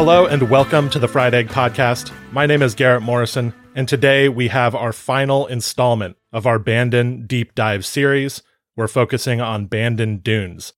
Hello and welcome to the Fried Egg Podcast. My name is Garrett Morrison, and today we have our final installment of our Bandon Deep Dive series. We're focusing on Bandon Dunes.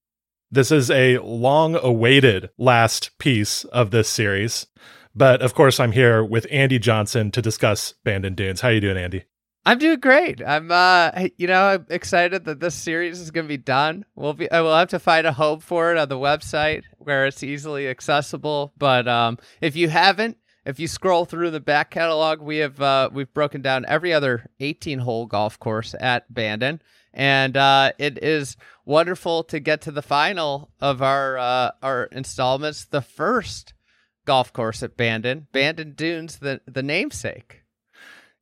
This is a long awaited last piece of this series, but of course I'm here with Andy Johnson to discuss Bandon Dunes. How are you doing, Andy? I'm doing great. I'm, uh, you know, I'm excited that this series is going to be done. We'll be, I will have to find a home for it on the website where it's easily accessible. But um, if you haven't, if you scroll through the back catalog, we have uh, we've broken down every other 18 hole golf course at Bandon, and uh, it is wonderful to get to the final of our uh, our installments. The first golf course at Bandon, Bandon Dunes, the the namesake.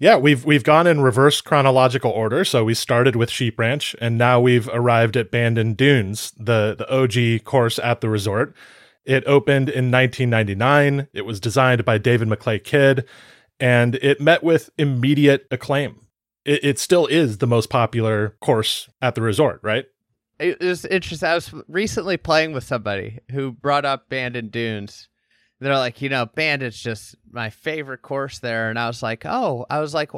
Yeah, we've we've gone in reverse chronological order. So we started with Sheep Ranch, and now we've arrived at Bandon Dunes, the the OG course at the resort. It opened in 1999. It was designed by David McLay Kidd, and it met with immediate acclaim. It, it still is the most popular course at the resort, right? It was interesting. I was recently playing with somebody who brought up Bandon Dunes, they're like, you know, Bandon's just my favorite course there. And I was like, oh, I was like,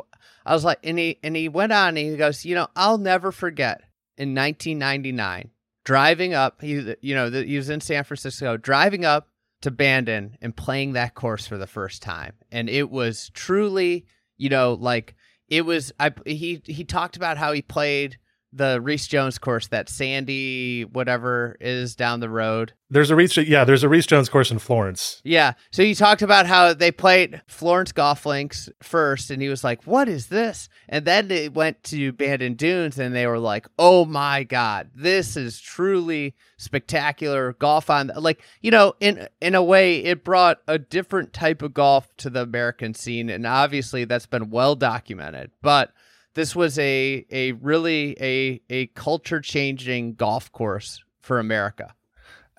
I was like, and he and he went on and he goes, you know, I'll never forget in 1999 driving up. He, you know, he was in San Francisco, driving up to Bandon and playing that course for the first time, and it was truly, you know, like it was. I he he talked about how he played the Rees Jones course, that Sandy whatever is down the road. There's a Rees, yeah, there's a Rees Jones course in Florence. Yeah, so you talked about how they played Florence golf links first, and he was like, "What is this?" And then they went to Bandon Dunes, and they were like, "Oh my god, this is truly spectacular golf on like you know in in a way it brought a different type of golf to the American scene, and obviously that's been well documented, but." This was a a really a a culture changing golf course for America.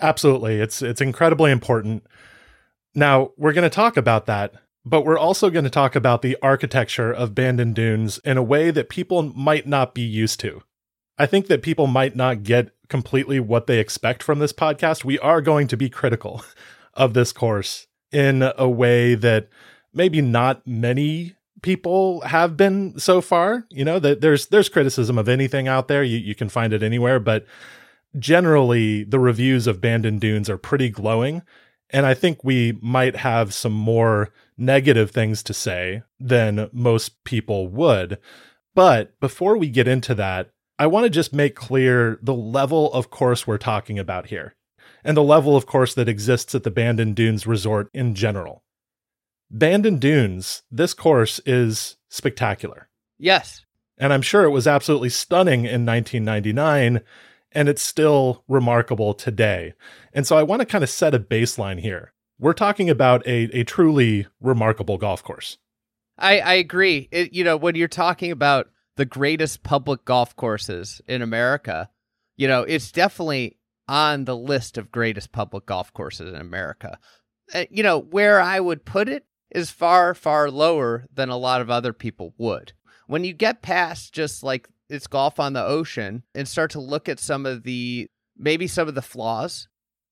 Absolutely. It's it's incredibly important. Now, we're going to talk about that, but we're also going to talk about the architecture of Bandon Dunes in a way that people might not be used to. I think that people might not get completely what they expect from this podcast. We are going to be critical of this course in a way that maybe not many people have been so far. You know, that there's there's criticism of anything out there. You you can find it anywhere, but generally the reviews of Bandon Dunes are pretty glowing. And I think we might have some more negative things to say than most people would. But before we get into that, I want to just make clear the level of course we're talking about here and the level of course that exists at the Bandon Dunes Resort in general. Bandon Dunes, this course is spectacular. Yes. And I'm sure it was absolutely stunning in 1999, and it's still remarkable today. And so I want to kind of set a baseline here. We're talking about a, a truly remarkable golf course. I, I agree. It, you know, when you're talking about the greatest public golf courses in America, you know, it's definitely on the list of greatest public golf courses in America. Uh, you know, where I would put it is far, far lower than a lot of other people would. When you get past just like it's golf on the ocean and start to look at some of the maybe some of the flaws,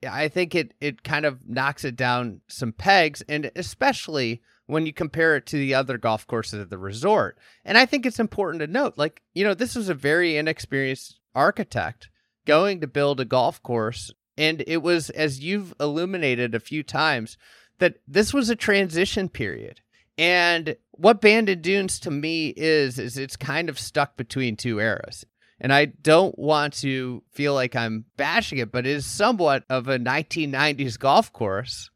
I think it it kind of knocks it down some pegs and especially when you compare it to the other golf courses at the resort. And I think it's important to note like, you know, this was a very inexperienced architect going to build a golf course and it was as you've illuminated a few times that this was a transition period. And what Bandon Dunes to me is, is it's kind of stuck between two eras. And I don't want to feel like I'm bashing it, but it is somewhat of a 1990s golf course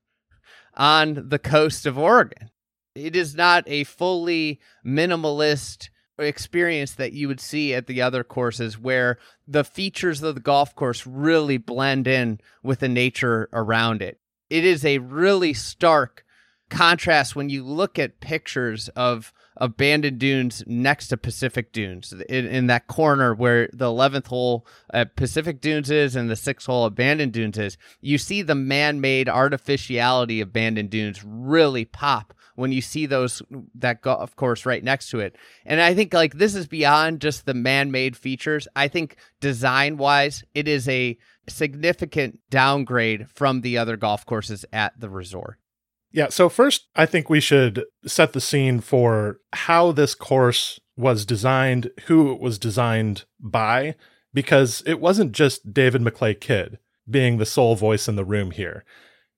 on the coast of Oregon. It is not a fully minimalist experience that you would see at the other courses where the features of the golf course really blend in with the nature around it. It is a really stark contrast when you look at pictures of abandoned Dunes next to Pacific Dunes in, in that corner where the 11th hole at Pacific Dunes is and the 6th hole at Bandon Dunes is. You see the man-made artificiality of abandoned Dunes really pop when you see those that golf course right next to it. And I think like this is beyond just the man-made features. I think design-wise it is a significant downgrade from the other golf courses at the resort. Yeah, so first, I think we should set the scene for how this course was designed, who it was designed by, because it wasn't just David McLay Kidd being the sole voice in the room here.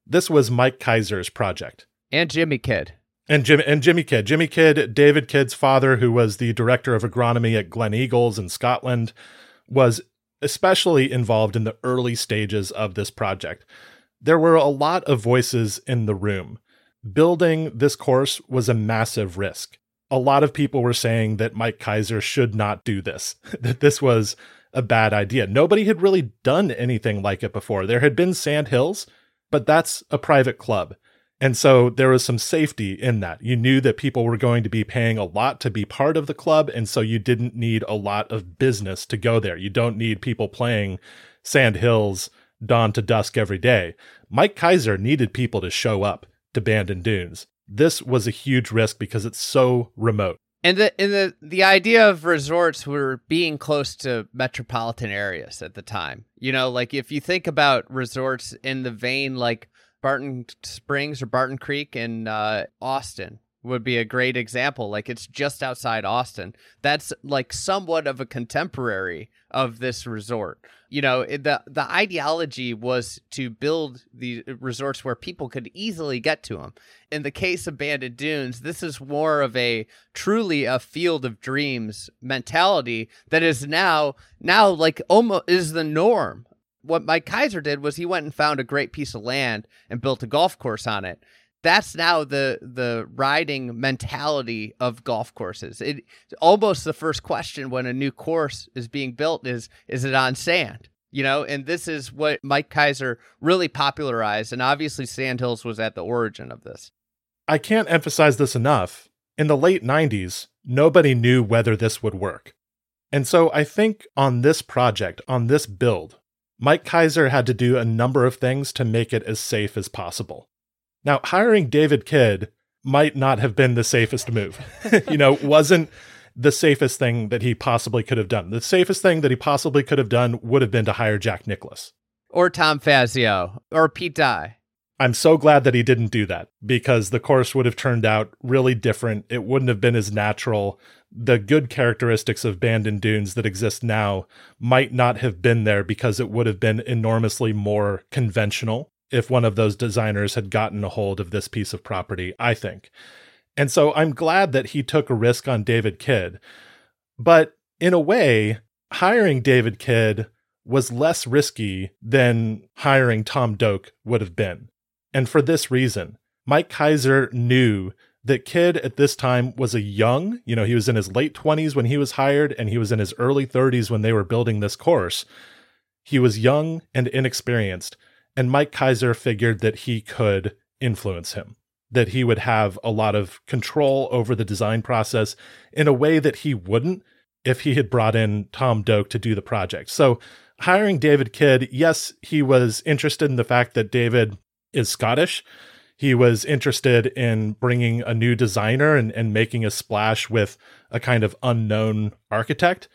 This was Mike Keiser's project. And Jimmy Kidd. And Jim and Jimmy Kidd. Jimmy Kidd, David Kidd's father, who was the director of agronomy at Gleneagles in Scotland, was especially involved in the early stages of this project. There were a lot of voices in the room. Building this course was a massive risk. A lot of people were saying that Mike Keiser should not do this, that this was a bad idea. Nobody had really done anything like it before. There had been Sand Hills, but that's a private club. And so there was some safety in that. You knew that people were going to be paying a lot to be part of the club. And so you didn't need a lot of business to go there. You don't need people playing Sand Hills dawn to dusk every day. Mike Keiser needed people to show up to Bandon Dunes. This was a huge risk because it's so remote. And the and the the idea of resorts were being close to metropolitan areas at the time. You know, like if you think about resorts in the vein like Barton Springs or Barton Creek in uh, Austin would be a great example. Like it's just outside Austin. That's like somewhat of a contemporary of this resort. You know, the the ideology was to build the resorts where people could easily get to them. In the case of Bandon Dunes, this is more of a truly a field of dreams mentality that is now now like almost is the norm what Mike Keiser did was he went and found a great piece of land and built a golf course on it. That's now the the riding mentality of golf courses. It almost the first question when a new course is being built is is it on sand? You know, and this is what Mike Keiser really popularized, and obviously Sand Hills was at the origin of this. I can't emphasize this enough. In the late 90s, nobody knew whether this would work. And so I think on this project, on this build, Mike Keiser had to do a number of things to make it as safe as possible. Now, hiring David Kidd might not have been the safest move. you know, wasn't the safest thing that he possibly could have done. The safest thing that he possibly could have done would have been to hire Jack Nicklaus Or Tom Fazio. Or Pete Dye. I'm so glad that he didn't do that because the course would have turned out really different. It wouldn't have been as natural. The good characteristics of Bandon Dunes that exist now might not have been there because it would have been enormously more conventional if one of those designers had gotten a hold of this piece of property, I think. And so I'm glad that he took a risk on David Kidd. But in a way, hiring David Kidd was less risky than hiring Tom Doak would have been. And for this reason, Mike Keiser knew that Kidd at this time was a young, you know, he was in his late 20s when he was hired and he was in his early 30s when they were building this course. He was young and inexperienced, and Mike Keiser figured that he could influence him, that he would have a lot of control over the design process in a way that he wouldn't if he had brought in Tom Doak to do the project. So, hiring David Kidd, yes, he was interested in the fact that David is Scottish. He was interested in bringing a new designer and, and making a splash with a kind of unknown architect.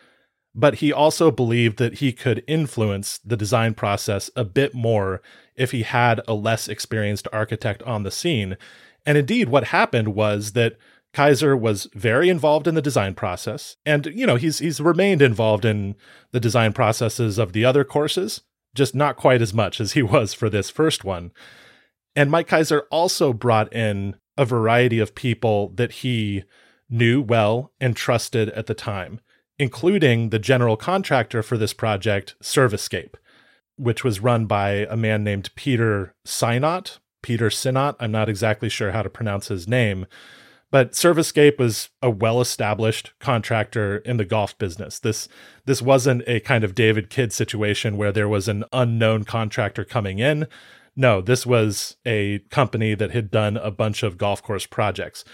But he also believed that he could influence the design process a bit more if he had a less experienced architect on the scene. And indeed, what happened was that Keiser was very involved in the design process, and you know he's he's remained involved in the design processes of the other courses, just not quite as much as he was for this first one. And Mike Keiser also brought in a variety of people that he knew well and trusted at the time, including the general contractor for this project, Servscape, which was run by a man named Peter Synott. Peter Sinnott. I'm not exactly sure how to pronounce his name, But Servscape was a well-established contractor in the golf business. This this wasn't a kind of David Kidd situation where there was an unknown contractor coming in. No, this was a company that had done a bunch of golf course projects.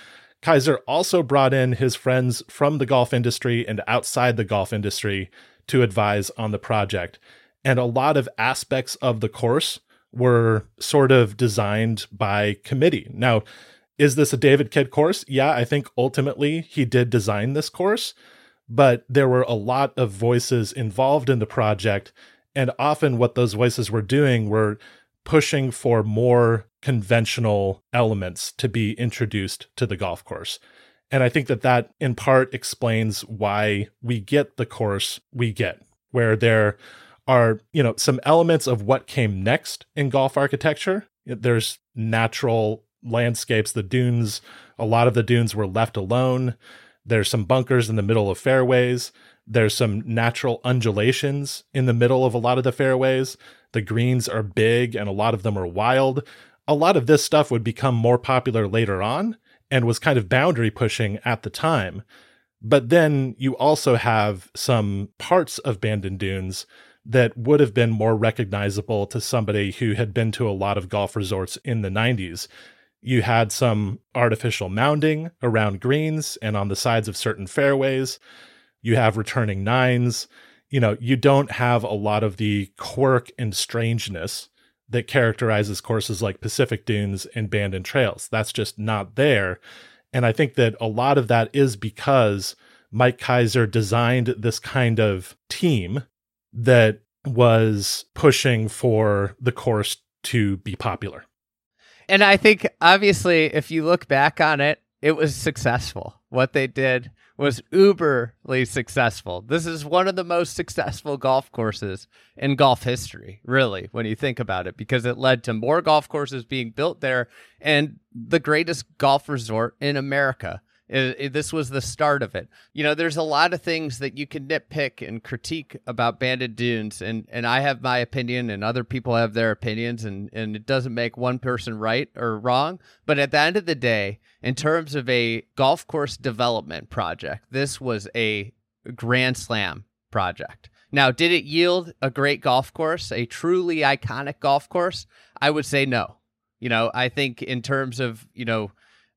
Keiser also brought in his friends from the golf industry and outside the golf industry to advise on the project. And a lot of aspects of the course were sort of designed by committee. Now, is this a David Kidd course? Yeah, I think ultimately he did design this course, but there were a lot of voices involved in the project. And often what those voices were doing were pushing for more conventional elements to be introduced to the golf course. And I think that that in part explains why we get the course we get, where there are, you know, some elements of what came next in golf architecture. There's natural landscapes, the dunes, a lot of the dunes were left alone. There's some bunkers in the middle of fairways. There's some natural undulations in the middle of a lot of the fairways. The greens are big and a lot of them are wild. A lot of this stuff would become more popular later on and was kind of boundary pushing at the time. But then you also have some parts of Bandon Dunes that would have been more recognizable to somebody who had been to a lot of golf resorts in the 90s. You had some artificial mounding around greens and on the sides of certain fairways. You have returning nines you know, you don't have a lot of the quirk and strangeness that characterizes courses like Pacific Dunes and Bandon Trails. That's just not there. And I think that a lot of that is because Mike Keiser designed this kind of team that was pushing for the course to be popular. And I think obviously if you look back on it, it was successful. What they did was uberly successful. This is one of the most successful golf courses in golf history, really, when you think about it, because it led to more golf courses being built there and the greatest golf resort in America. It, it, this was the start of it. You know, there's a lot of things that you can nitpick and critique about Bandon Dunes, and and I have my opinion, and other people have their opinions, and and it doesn't make one person right or wrong. But at the end of the day, in terms of a golf course development project, this was a grand slam project. Now, did it yield a great golf course, a truly iconic golf course? I would say no. You know, I think in terms of, you know,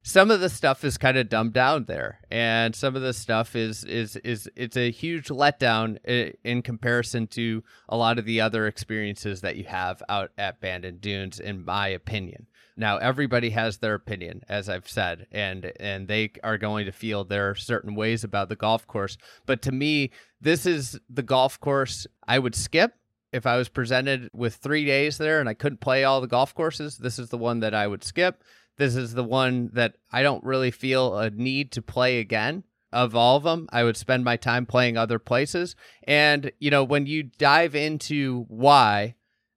some of the stuff is kind of dumbed down there and some of the stuff is is is it's a huge letdown eh, in comparison to a lot of the other experiences that you have out at Bandon Dunes in my opinion. Now everybody has their opinion as I've said and and they are going to feel there are certain ways about the golf course but to me this is the golf course I would skip if I was presented with 3 days there and I couldn't play all the golf courses. This is the one that I would skip this is the one that I don't really feel a need to play again. Of all of them, I would spend my time playing other places. And, you know, when you dive into why,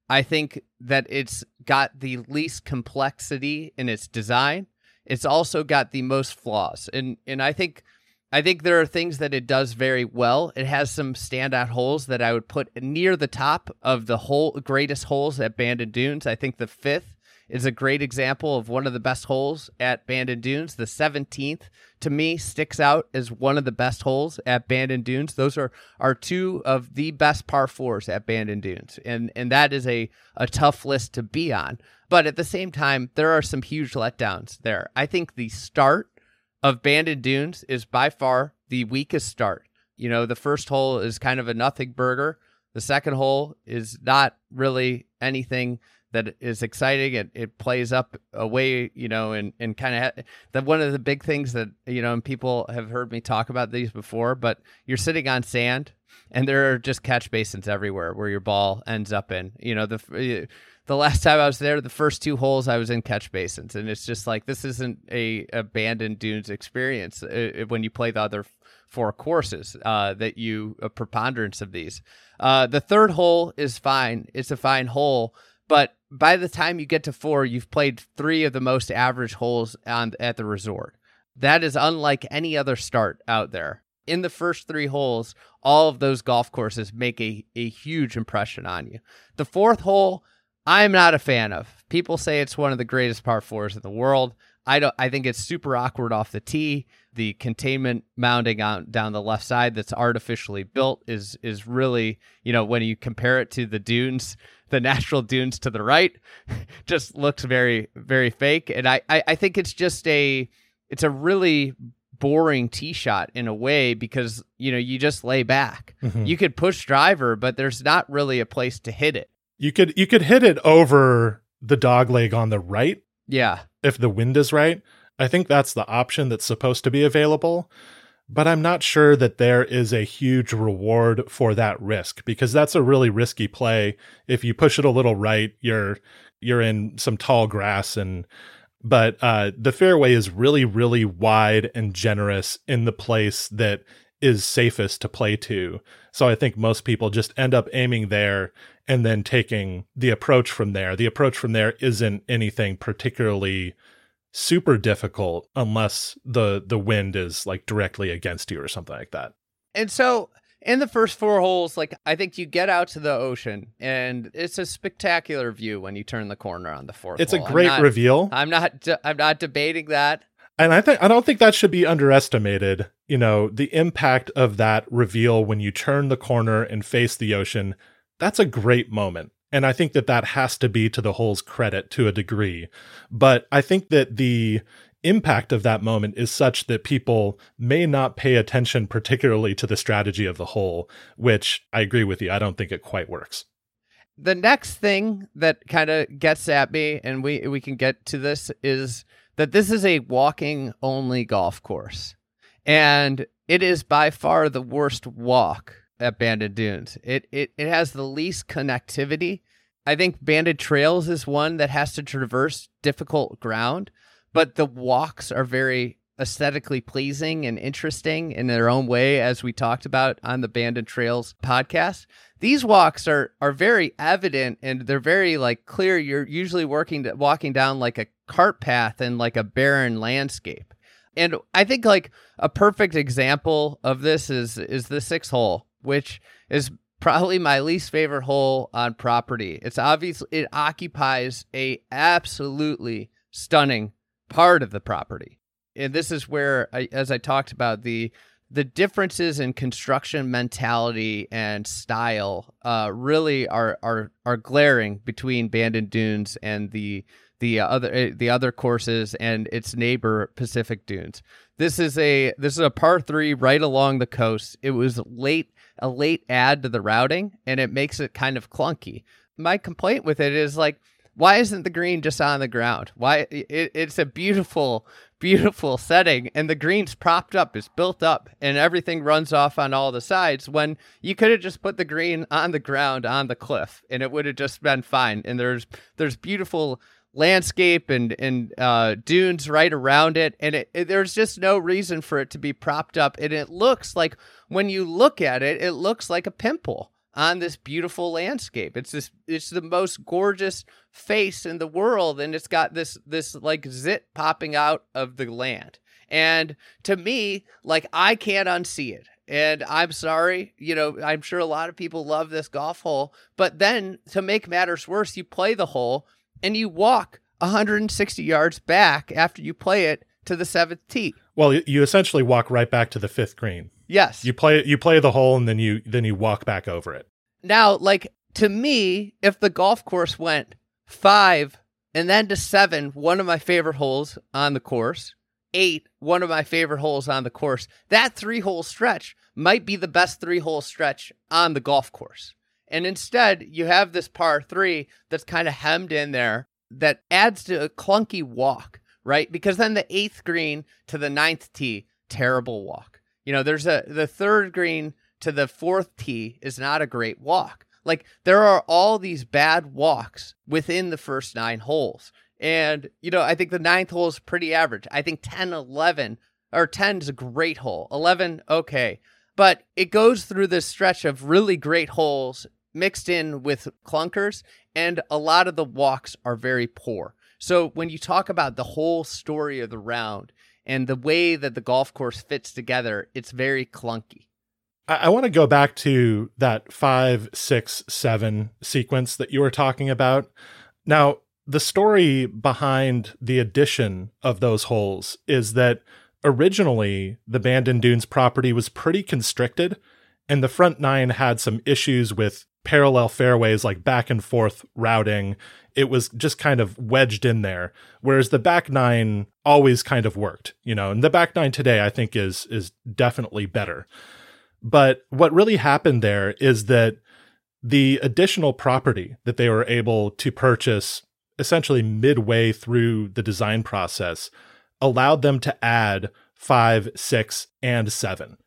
I think that it's got the least complexity in its design. It's also got the most flaws. And and I think I think there are things that it does very well. It has some standout holes that I would put near the top of the whole greatest holes at Bandon Dunes. I think the fifth is a great example of one of the best holes at Bandon Dunes. The 17th, to me, sticks out as one of the best holes at Bandon Dunes. Those are, are two of the best par fours at Bandon Dunes. And, and that is a, a tough list to be on. But at the same time, there are some huge letdowns there. I think the start of Bandon Dunes is by far the weakest start. You know, the first hole is kind of a nothing burger. The second hole is not really anything that is exciting. It it plays up a way, you know, and and kind of ha- that one of the big things that you know, and people have heard me talk about these before. But you're sitting on sand, and there are just catch basins everywhere where your ball ends up in. You know, the the last time I was there, the first two holes I was in catch basins, and it's just like this isn't a Bandon Dunes experience uh, when you play the other four courses uh, that you a preponderance of these. Uh, the third hole is fine; it's a fine hole, but by the time you get to four, you've played three of the most average holes on at the resort. That is unlike any other start out there. In the first three holes, all of those golf courses make a, a huge impression on you. The fourth hole, I'm not a fan of. People say it's one of the greatest par fours in the world. I don't. I think it's super awkward off the tee. The containment mounding on down the left side that's artificially built is is really you know when you compare it to the dunes, the natural dunes to the right, just looks very very fake. And I I, I think it's just a it's a really boring tee shot in a way because you know you just lay back. Mhm. You could push driver, but there's not really a place to hit it. You could you could hit it over the dog leg on the right Yeah, if the wind is right. I think that's the option that's supposed to be available. But I'm not sure that there is a huge reward for that risk because that's a really risky play. If you push it a little right, you're you're in some tall grass and but uh the fairway is really really wide and generous in the place that is safest to play to. So I think most people just end up aiming there and then taking the approach from there. The approach from there isn't anything particularly super difficult unless the the wind is like directly against you or something like that. And so in the first four holes, like I think you get out to the ocean, and it's a spectacular view when you turn the corner on the fourth. It's a hole. I'm great not- reveal. I'm not. de- I'm not debating that. And I think I don't think that should be underestimated. You know, the impact of that reveal when you turn the corner and face the ocean, that's a great moment. And I think that that has to be to the hole's credit to a degree. But I think that the impact of that moment is such that people may not pay attention particularly to the strategy of the hole, which I agree with you. I don't think it quite works. The next thing that kind of gets at me, and we we can get to this, is that this is a walking only golf course, and it is by far the worst walk at Bandon Dunes. It it it has the least connectivity. I think Bandon Trails is one that has to traverse difficult ground, but the walks are very aesthetically pleasing and interesting in their own way, as we talked about on the Bandon Trails podcast. These walks are are very evident and they're very like clear. You're usually working walking down like a cart path in like a barren landscape. And I think like a perfect example of this is is the six hole, which is probably my least favorite hole on property. It's obvious it occupies a absolutely stunning part of the property. And this is where I, as I talked about the the differences in construction mentality and style uh, really are, are are glaring between Bandon Dunes and the the other uh, the other courses and its neighbor Pacific Dunes. This is a this is a par three right along the coast. It was late a late add to the routing, and it makes it kind of clunky. My complaint with it is like, why isn't the green just on the ground? Why it, it's a beautiful beautiful setting and the green's propped up it's built up and everything runs off on all the sides when you could have just put the green on the ground on the cliff and it would have just been fine and there's there's beautiful landscape and and uh, dunes right around it and it, it- there's just no reason for it to be propped up and it looks like when you look at it it looks like a pimple on this beautiful landscape. It's this it's the most gorgeous face in the world and it's got this this like zit popping out of the land. And to me like i can't unsee it and i'm sorry you know i'm sure a lot of people love this golf hole but then to make matters worse you play the hole and you walk 160 yards back after you play it to the seventh tee Well, you- essentially walk right back to the fifth green. yes You play you play the hole and then you then you walk back over it. Now, like to me, if the golf course went five and then to seven, one of my favorite holes on the course, eight, one of my favorite holes on the course, that three hole stretch might be the best three hole stretch on the golf course. And instead, you have this par three that's kind of hemmed in there that adds to a clunky walk, right? Because then the eighth green to the ninth tee, terrible walk. You know, there's a the third green to the fourth tee is not a great walk. Like there are all these bad walks within the first nine holes. And, you know, I think the ninth hole is pretty average. I think 10, 11, or 10 is a great hole. 11, okay. But it goes through this stretch of really great holes mixed in with clunkers, and a lot of the walks are very poor. So when you talk about the whole story of the round and the way that the golf course fits together, it's very clunky. I, I want to go back to that five, six, seven sequence that you were talking about. Now, the story behind the addition of those holes is that originally the Bandon Dunes property was pretty constricted, and the front nine had some issues with parallel fairways, like back and forth routing. It was just kind of wedged in there. Whereas the back nine always kind of worked, you know, and the back nine today I think is is definitely better. But what really happened there is that the additional property that they were able to purchase essentially midway through the design process allowed them to add five, six, and seven.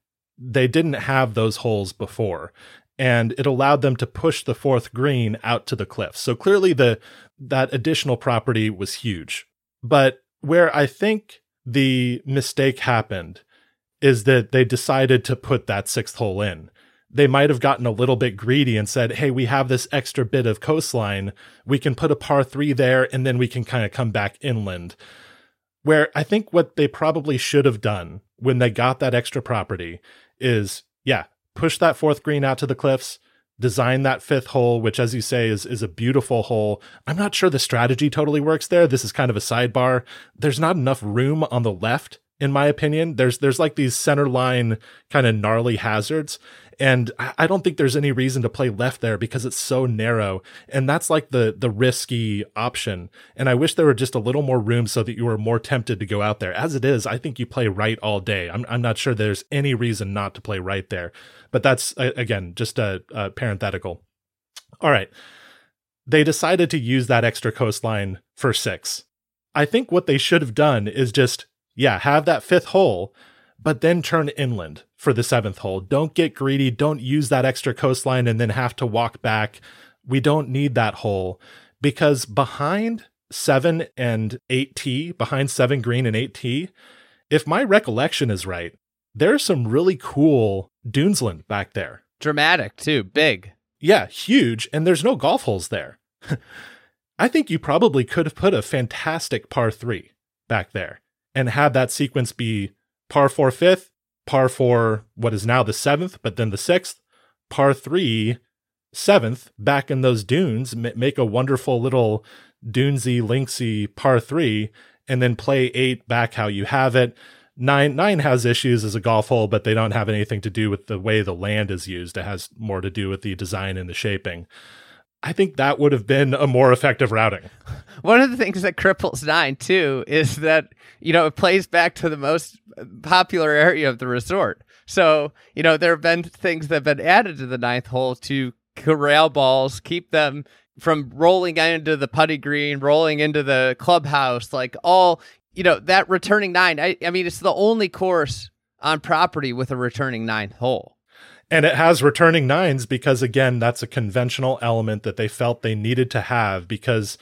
They didn't have those holes before, and it allowed them to push the fourth green out to the cliff. So clearly, the that additional property was huge. But where I think the mistake happened is that they decided to put that sixth hole in they might have gotten a little bit greedy and said, Hey, we have this extra bit of coastline. We can put a par three there and then we can kind of come back inland. Where I think what they probably should have done when they got that extra property is, yeah, push that fourth green out to the cliffs, design that fifth hole, which, as you say, is, is a beautiful hole. I'm not sure the strategy totally works there. This is kind of a sidebar. There's not enough room on the left in my opinion. There's there's like these center line kind of gnarly hazards, and I don't think there's any reason to play left there because it's so narrow. And that's like the the risky option. And I wish there were just a little more room so that you were more tempted to go out there. As it is, I think you play right all day. I'm I'm not sure there's any reason not to play right there. But that's again just a, a parenthetical. All right. They decided to use that extra coastline for six. I think what they should have done is just, yeah, have that fifth hole, but then turn inland for the seventh hole. Don't get greedy. Don't use that extra coastline and then have to walk back. We don't need that hole because behind seven and 8T, behind seven green and 8T, if my recollection is right, there's some really cool Dunesland back there. Dramatic too, big. Yeah, huge. And there's no golf holes there. I think you probably could have put a fantastic par three back there and had that sequence be par four fifth, par four, what is now the seventh, but then the sixth, par three, seventh, back in those dunes, make a wonderful little dunesy, linksy par three, and then play eight back how you have it. Nine nine has issues as a golf hole, but they don't have anything to do with the way the land is used. It has more to do with the design and the shaping. I think that would have been a more effective routing. One of the things that cripples nine too is that you know it plays back to the most popular area of the resort. So you know there have been things that have been added to the ninth hole to corral balls, keep them from rolling into the putty green, rolling into the clubhouse, like all you know that returning nine. I, I mean, it's the only course on property with a returning ninth hole. And it has returning nines because, again, that's a conventional element that they felt they needed to have because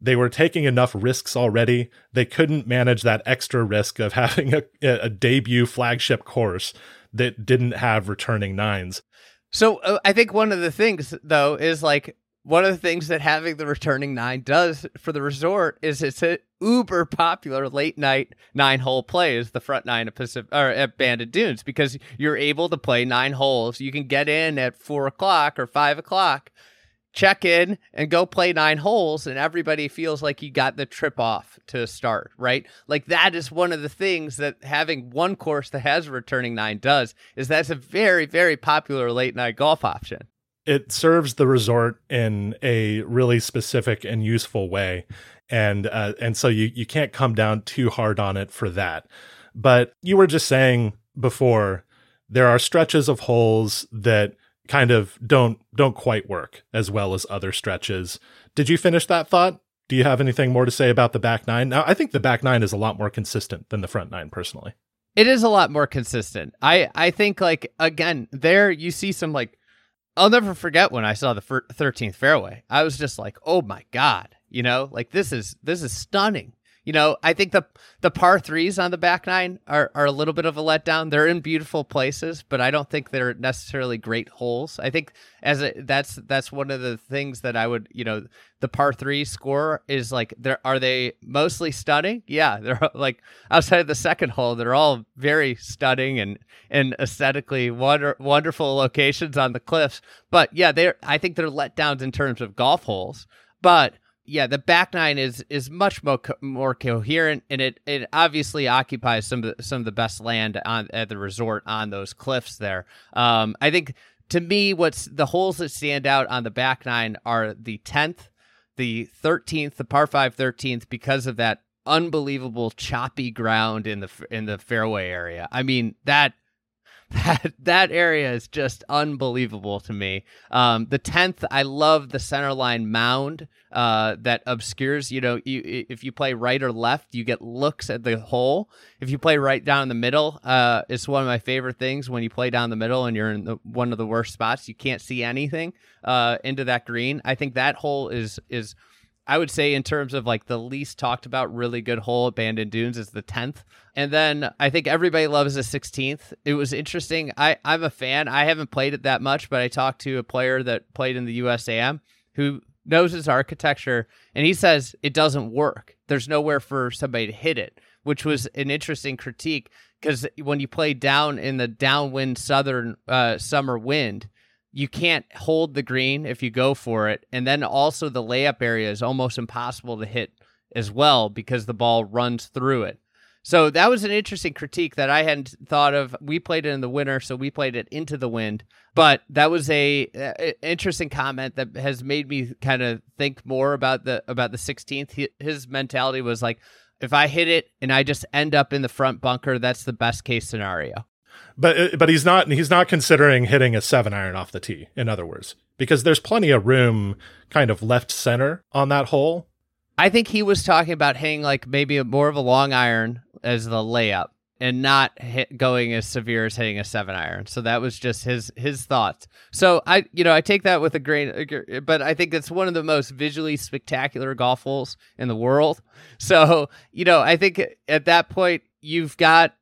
they were taking enough risks already. They couldn't manage that extra risk of having a, a debut flagship course that didn't have returning nines. So uh, I think one of the things, though, is like one of the things that having the returning nine does for the resort is it's a uber popular late night nine hole play is the front nine of Pacific or at Bandon Dunes because you're able to play nine holes. You can get in at four o'clock or five o'clock, check in and go play nine holes, and everybody feels like you got the trip off to start, right? Like that is one of the things that having one course that has a returning nine does is that's a very, very popular late night golf option it serves the resort in a really specific and useful way. And uh, and so you you can't come down too hard on it for that. But you were just saying before there are stretches of holes that kind of don't don't quite work as well as other stretches. Did you finish that thought? Do you have anything more to say about the back nine? Now i think the back nine is a lot more consistent than the front nine personally. It is a lot more consistent. I i think like again there you see some like I'll never forget when I saw the 13th fairway. I was just like, "Oh my god." You know, like this is this is stunning. You know, I think the the par threes on the back nine are, are a little bit of a letdown. They're in beautiful places, but I don't think they're necessarily great holes. I think as a, that's that's one of the things that I would you know the par three score is like there are they mostly stunning? Yeah, they're like outside of the second hole, they're all very stunning and and aesthetically wonder, wonderful locations on the cliffs. But yeah, they're I think they're letdowns in terms of golf holes. But yeah, the back nine is is much more co- more coherent, and it it obviously occupies some of the, some of the best land on at the resort on those cliffs there. Um, I think to me, what's the holes that stand out on the back nine are the tenth, the thirteenth, the par five thirteenth, because of that unbelievable choppy ground in the in the fairway area. I mean that that that area is just unbelievable to me. Um, the tenth, I love the center line mound uh, that obscures. You know, you, if you play right or left, you get looks at the hole. If you play right down the middle, uh, it's one of my favorite things when you play down the middle and you're in the, one of the worst spots. You can't see anything uh, into that green. I think that hole is is I would say in terms of like the least talked about really good hole at Bandon Dunes is the 10th. And then I think everybody loves the 16th. It was interesting. I, I'm a fan. I haven't played it that much, but I talked to a player that played in the USAM who knows his architecture and he says it doesn't work. There's nowhere for somebody to hit it, which was an interesting critique because when you play down in the downwind southern uh, summer wind, you can't hold the green if you go for it. And then also the layup area is almost impossible to hit as well because the ball runs through it. So that was an interesting critique that I hadn't thought of. We played it in the winter, so we played it into the wind. But that was a, a interesting comment that has made me kind of think more about the about the 16th. His mentality was like, if I hit it and I just end up in the front bunker, that's the best case scenario but uh, but he's not he's not considering hitting a seven iron off the tee. In other words, because there's plenty of room, kind of left center on that hole. I think he was talking about hitting like maybe more of a long iron as the layup, and not hit, going as severe as hitting a seven iron. So that was just his his thoughts. So I you know I take that with a grain, but I think it's one of the most visually spectacular golf holes in the world. So you know I think at that point you've got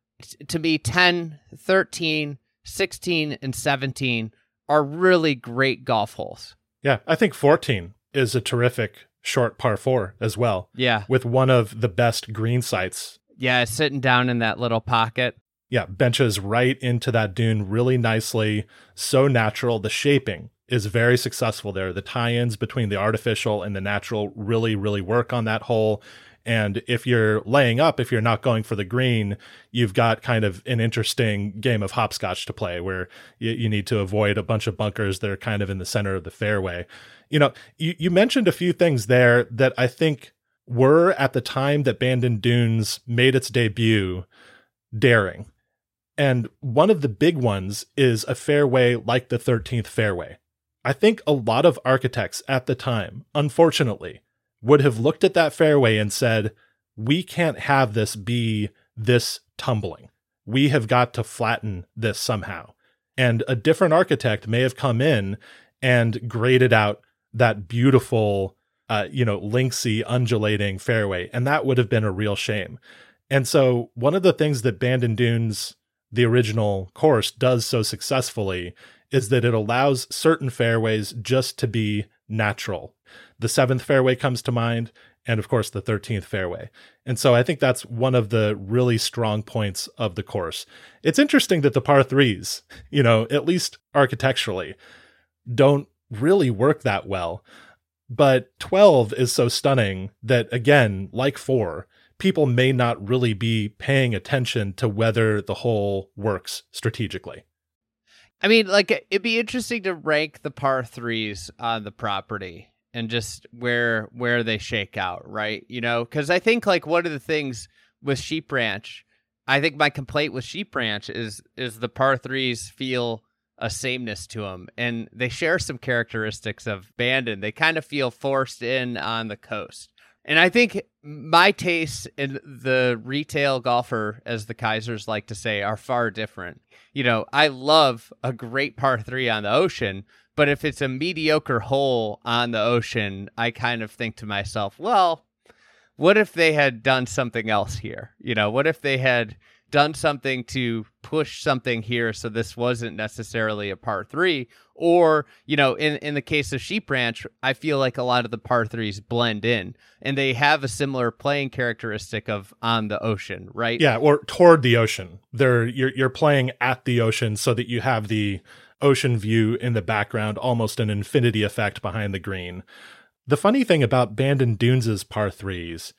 to me 10, 13, 16, and 17 are really great golf holes. Yeah, I think 14 is a terrific short par four as well. Yeah. With one of the best green sites. Yeah, sitting down in that little pocket. Yeah, benches right into that dune really nicely. So natural. The shaping is very successful there. The tie ins between the artificial and the natural really, really work on that hole. And if you're laying up, if you're not going for the green, you've got kind of an interesting game of hopscotch to play where you, you need to avoid a bunch of bunkers that are kind of in the center of the fairway. You know, you, you mentioned a few things there that I think were at the time that Bandon Dunes made its debut daring. And one of the big ones is a fairway like the 13th fairway. I think a lot of architects at the time, unfortunately, would have looked at that fairway and said, we can't have this be this tumbling. We have got to flatten this somehow. And a different architect may have come in and graded out that beautiful, uh, you know, linksy, undulating fairway. And that would have been a real shame. And so, one of the things that Bandon Dunes, the original course, does so successfully is that it allows certain fairways just to be natural the seventh fairway comes to mind, and of course the 13th fairway. And so I think that's one of the really strong points of the course. It's interesting that the par threes, you know, at least architecturally, don't really work that well. But 12 is so stunning that, again, like four, people may not really be paying attention to whether the hole works strategically. I mean, like, it'd be interesting to rank the par threes on the property and just where where they shake out, right? You know, because I think like one of the things with Sheep Ranch, I think my complaint with Sheep Ranch is is the par threes feel a sameness to them, and they share some characteristics of Bandon. They kind of feel forced in on the coast, and I think my tastes in the retail golfer, as the Keisers like to say, are far different. You know, I love a great par three on the ocean, but if it's a mediocre hole on the ocean, I kind of think to myself, well, what if they had done something else here? You know, what if they had done something to push something here so this wasn't necessarily a par three? Or, you know, in, in the case of Sheep Ranch, I feel like a lot of the par threes blend in and they have a similar playing characteristic of on the ocean, right? Yeah, or toward the ocean. They're you're you're playing at the ocean so that you have the ocean view in the background, almost an infinity effect behind the green. The funny thing about Bandon Dunes' par threes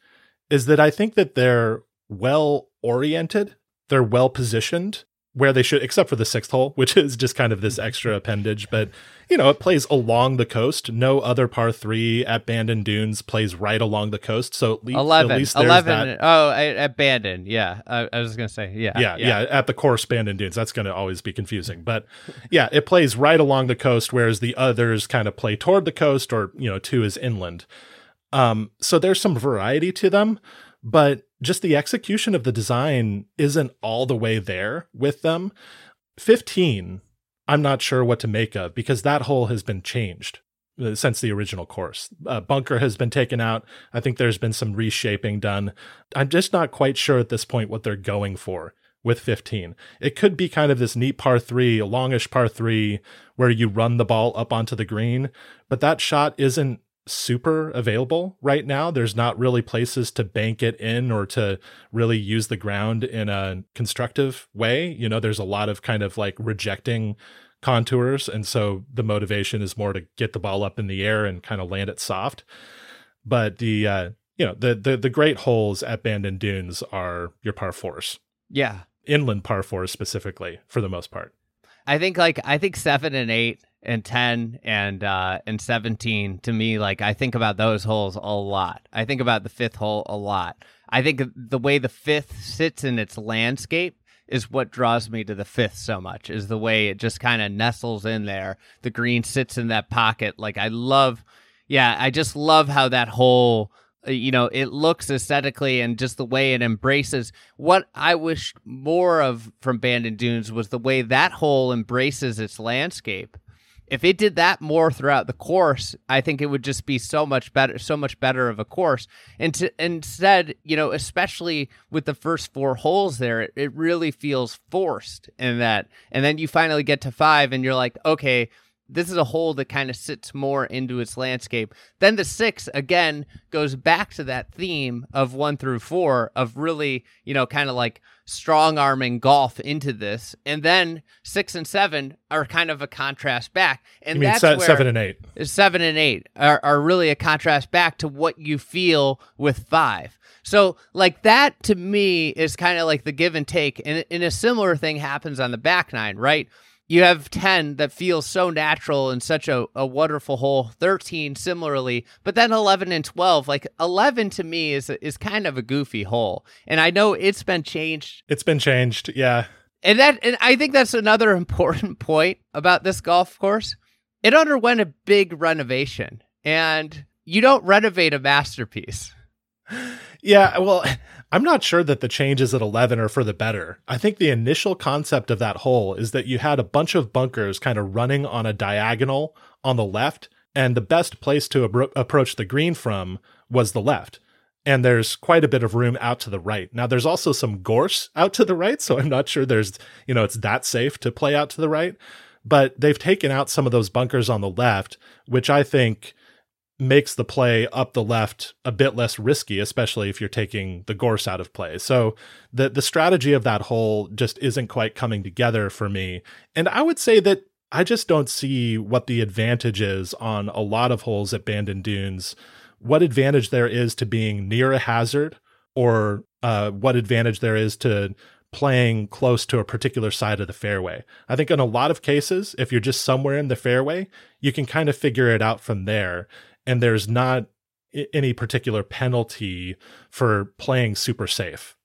is that I think that they're well oriented, they're well positioned where they should, except for the sixth hole, which is just kind of this extra appendage. But you know, it plays along the coast. No other par three at Bandon Dunes plays right along the coast. So at least, 11, at least 11 that. oh at Bandon yeah I, I was gonna say yeah yeah, yeah, at the course Bandon Dunes. That's going to always be confusing. But yeah, it plays right along the coast, whereas the others kind of play toward the coast or, you know, two is inland. Um, so there's some variety to them, but just the execution of the design isn't all the way there with them. 15, I'm not sure what to make of because that hole has been changed uh, since the original course. Bunker has been taken out. I think there's been some reshaping done. I'm just not quite sure at this point what they're going for with 15. It could be kind of this neat par three, a longish par three, where you run the ball up onto the green, but that shot isn't super available right now. There's not really places to bank it in or to really use the ground in a constructive way. You know, there's a lot of kind of like rejecting contours. And so the motivation is more to get the ball up in the air and kind of land it soft. But the, uh, you know, the, the, the great holes at Bandon Dunes are your par fours, yeah inland par fours specifically for the most part. I think like I think seven and eight and ten and uh and seventeen to me like I think about those holes a lot. I think about the fifth hole a lot. I think the way the fifth sits in its landscape is what draws me to the fifth so much is the way it just kind of nestles in there. The green sits in that pocket. Like I love yeah, I just love how that hole uh, you know it looks aesthetically and just the way it embraces what i wish more of from bandon dunes was the way that hole embraces its landscape if it did that more throughout the course i think it would just be so much better so much better of a course. And to, instead you know especially with the first four holes there it, it really feels forced in that. And then you finally get to five and you're like okay this is a hole that kind of sits more into its landscape. Then the six again goes back to that theme of one through four of really, you know, kind of like strong arming golf into this. And then six and seven are kind of a contrast back. And You mean that's se- where seven and eight? seven and eight are, are really a contrast back to what you feel with five. So, like that to me is kind of like the give and take. And, and a similar thing happens on the back nine, right? You have 10 that feels so natural and such a, a wonderful hole, 13 similarly, but then 11 and 12, like 11 to me is is kind of a goofy hole. And I know it's been changed It's been changed. Yeah. and that and I think that's another important point about this golf course. It underwent a big renovation and you don't renovate a masterpiece. Yeah, well, I'm not sure that the changes at 11 are for the better. I think the initial concept of that hole is that you had a bunch of bunkers kind of running on a diagonal on the left, and the best place to abro- approach the green from was the left. And there's quite a bit of room out to the right. Now, there's also some gorse out to the right, so I'm not sure there's, you know, it's that safe to play out to the right. But they've taken out some of those bunkers on the left, which I think makes the play up the left a bit less risky, especially if you're taking the gorse out of play. So the the strategy of that hole just isn't quite coming together for me. And I would say that I just don't see what the advantage is on a lot of holes at Bandon Dunes. What advantage there is to being near a hazard, or uh, what advantage there is to playing close to a particular side of the fairway. I think in a lot of cases, if you're just somewhere in the fairway, you can kind of figure it out from there and there's not any particular penalty for playing super safe.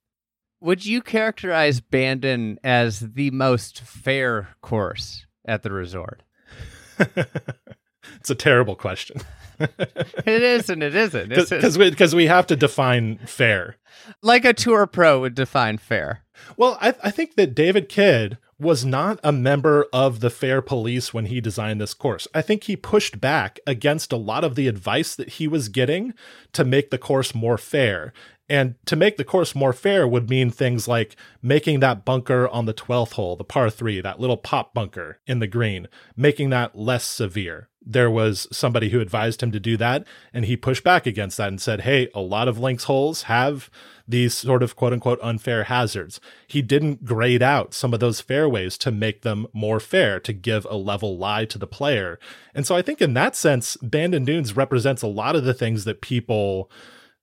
Would you characterize Bandon as the most fair course at the resort? it's a terrible question It is and it isn't. Because we, 'cause we have to define fair. like a tour pro would define fair. Well, I, I think that David Kidd was not a member of the fair police when he designed this course. I think he pushed back against a lot of the advice that he was getting to make the course more fair. And to make the course more fair would mean things like making that bunker on the 12th hole, the par three, that little pop bunker in the green, making that less severe. there was somebody who advised him to do that and he pushed back against that and said hey a lot of links holes have these sort of quote unquote unfair hazards. He didn't grade out some of those fairways to make them more fair to give a level lie to the player. And so i think in that sense bandon dunes represents a lot of the things that people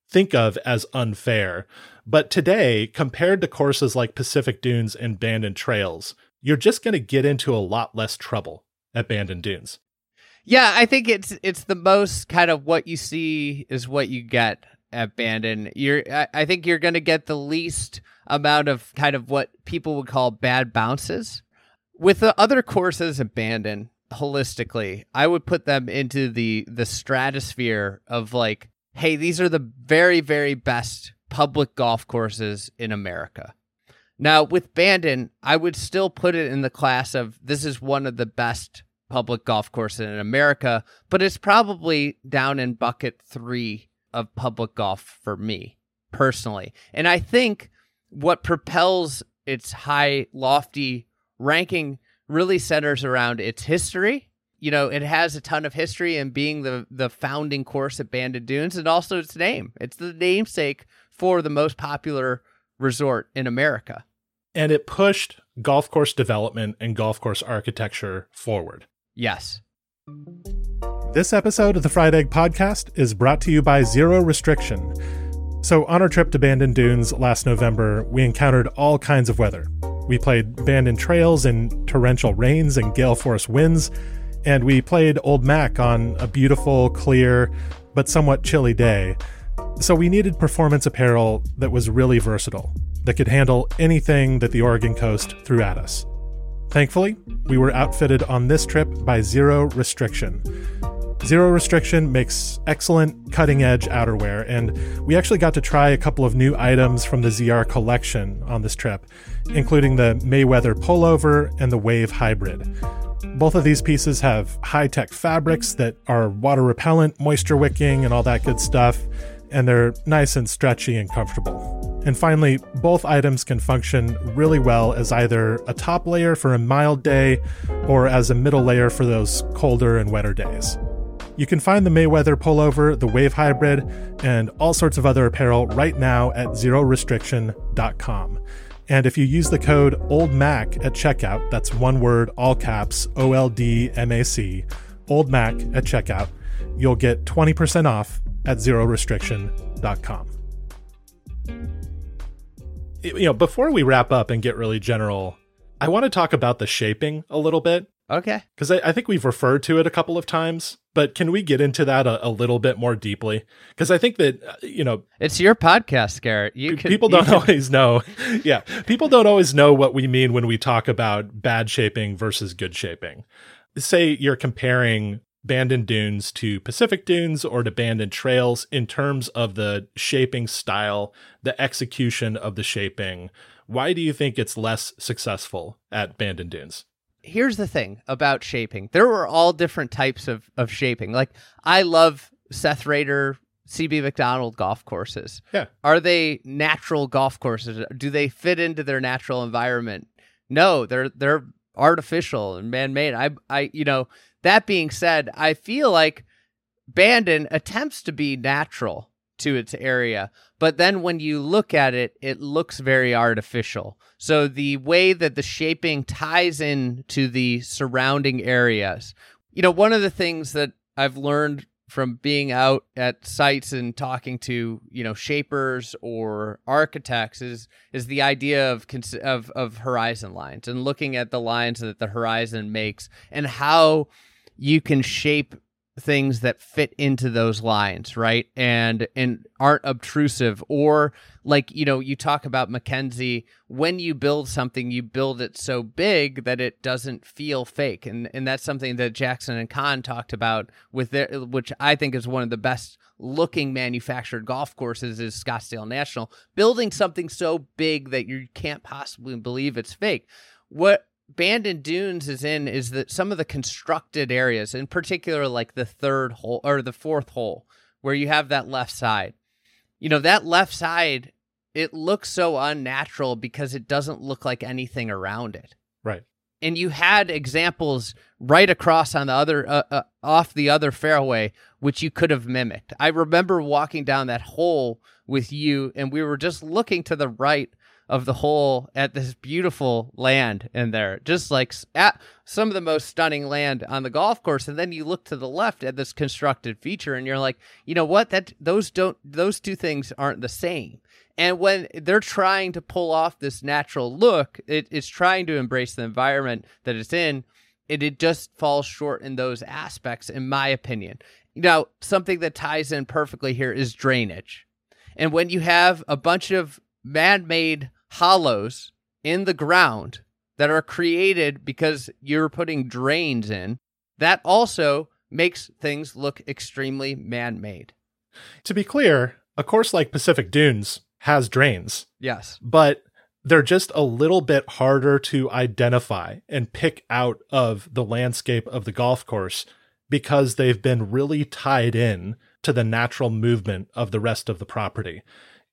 think of as unfair. But today compared to courses like pacific dunes and bandon trails you're just going to get into a lot less trouble at bandon dunes. Yeah, I think it's it's the most kind of what you see is what you get at Bandon. You're I, I think you're going to get the least amount of kind of what people would call bad bounces. With the other courses at Bandon, holistically, I would put them into the the stratosphere of like, hey, these are the very very best public golf courses in America. Now, with Bandon, I would still put it in the class of this is one of the best public golf courses in America, but it's probably down in bucket three of public golf for me personally. And I think what propels its high, lofty ranking really centers around its history. You know, it has a ton of history in being the the founding course at Bandon Dunes and also its name. It's the namesake for the most popular resort in America. And it pushed golf course development and golf course architecture forward. Yes. This episode of the Fried Egg Podcast is brought to you by Zero Restriction. So, on our trip to Bandon Dunes last November, we encountered all kinds of weather. We played Bandon Trails in torrential rains and gale force winds, and we played Old Mac on a beautiful, clear, but somewhat chilly day. So, we needed performance apparel that was really versatile, that could handle anything that the Oregon coast threw at us. Thankfully, we were outfitted on this trip by Zero Restriction. Zero Restriction makes excellent cutting edge outerwear, and we actually got to try a couple of new items from the ZR collection on this trip, including the Mayweather pullover and the Wave Hybrid. Both of these pieces have high tech fabrics that are water repellent, moisture wicking, and all that good stuff, and they're nice and stretchy and comfortable. And finally, both items can function really well as either a top layer for a mild day or as a middle layer for those colder and wetter days. You can find the Mayweather pullover, the Wave Hybrid, and all sorts of other apparel right now at zerorestriction.com. And if you use the code OLDMAC at checkout, that's one word, all caps, O L D M A C, OLDMAC at checkout, you'll get 20% off at zerorestriction.com you know, before we wrap up and get really general, I want to talk about the shaping a little bit. Okay. Because I, I, think we've referred to it a couple of times, but can we get into that a, a little bit more deeply? Because I think that, uh, you know, it's your podcast, Garrett. You people don't can... always know. yeah. People don't always know what we mean when we talk about bad shaping versus good shaping. Say you're comparing Bandon Dunes to Pacific Dunes or to Bandon Trails in terms of the shaping style, the execution of the shaping. Why do you think it's less successful at Bandon Dunes? Here's the thing about shaping. There were all different types of, of shaping. Like I love Seth Raynor CB Macdonald golf courses. Yeah. Are they natural golf courses? Do they fit into their natural environment? No, they're they're artificial and man-made. I I you know, that being said, I feel like Bandon attempts to be natural to its area, but then when you look at it, it looks very artificial. So the way that the shaping ties in to the surrounding areas. You know, one of the things that I've learned from being out at sites and talking to you know shapers or architects is is the idea of of of horizon lines and looking at the lines that the horizon makes and how you can shape things that fit into those lines right? And and aren't obtrusive or like you know you talk about mackenzie when you build something you build it so big that it doesn't feel fake. And and that's something that jackson and kahn talked about with their which i think is one of the best looking manufactured golf courses is scottsdale national building something so big that you can't possibly believe it's fake. What Bandon Dunes is in is that some of the constructed areas, in particular, like the third hole or the fourth hole, where you have that left side. You know, that left side, it looks so unnatural because it doesn't look like anything around it. Right. and you had examples right across on the other uh, uh, off the other fairway which you could have mimicked. I remember walking down that hole with you and we were just looking to the right of the whole at this beautiful land in there, just like at some of the most stunning land on the golf course. And then you look to the left at this constructed feature, and you're like, you know what? That those don't those two things aren't the same. And when they're trying to pull off this natural look, it, it's trying to embrace the environment that it's in. It, it just falls short in those aspects, in my opinion. Now, something that ties in perfectly here is drainage. And when you have a bunch of man made hollows in the ground that are created because you're putting drains in, that also makes things look extremely man made. To be clear, a course like Pacific Dunes has drains. Yes. But they're just a little bit harder to identify and pick out of the landscape of the golf course because they've been really tied in to the natural movement of the rest of the property.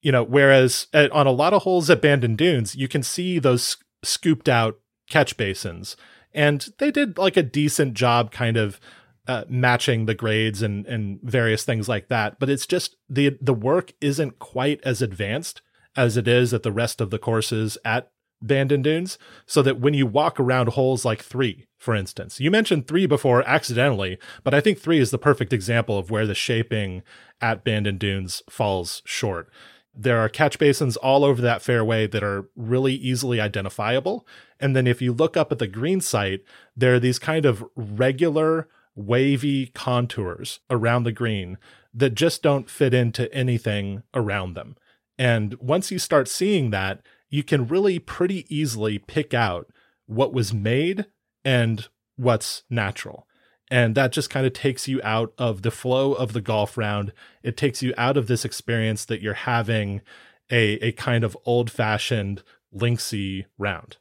You know, whereas at, on a lot of holes at Bandon Dunes, you can see those scooped out catch basins. And they did like a decent job kind of uh, matching the grades and and various things like that. But it's just the the work isn't quite as advanced as it is at the rest of the courses at Bandon Dunes. So that when you walk around holes like three, for instance, you mentioned three before accidentally, but I think three is the perfect example of where the shaping at Bandon Dunes falls short. There are catch basins all over that fairway that are really easily identifiable. And then if you look up at the green site, there are these kind of regular wavy contours around the green that just don't fit into anything around them. And once you start seeing that, you can really pretty easily pick out what was made and what's natural. And that just kind of takes you out of the flow of the golf round. It takes you out of this experience that you're having a, a kind of old fashioned linksy round.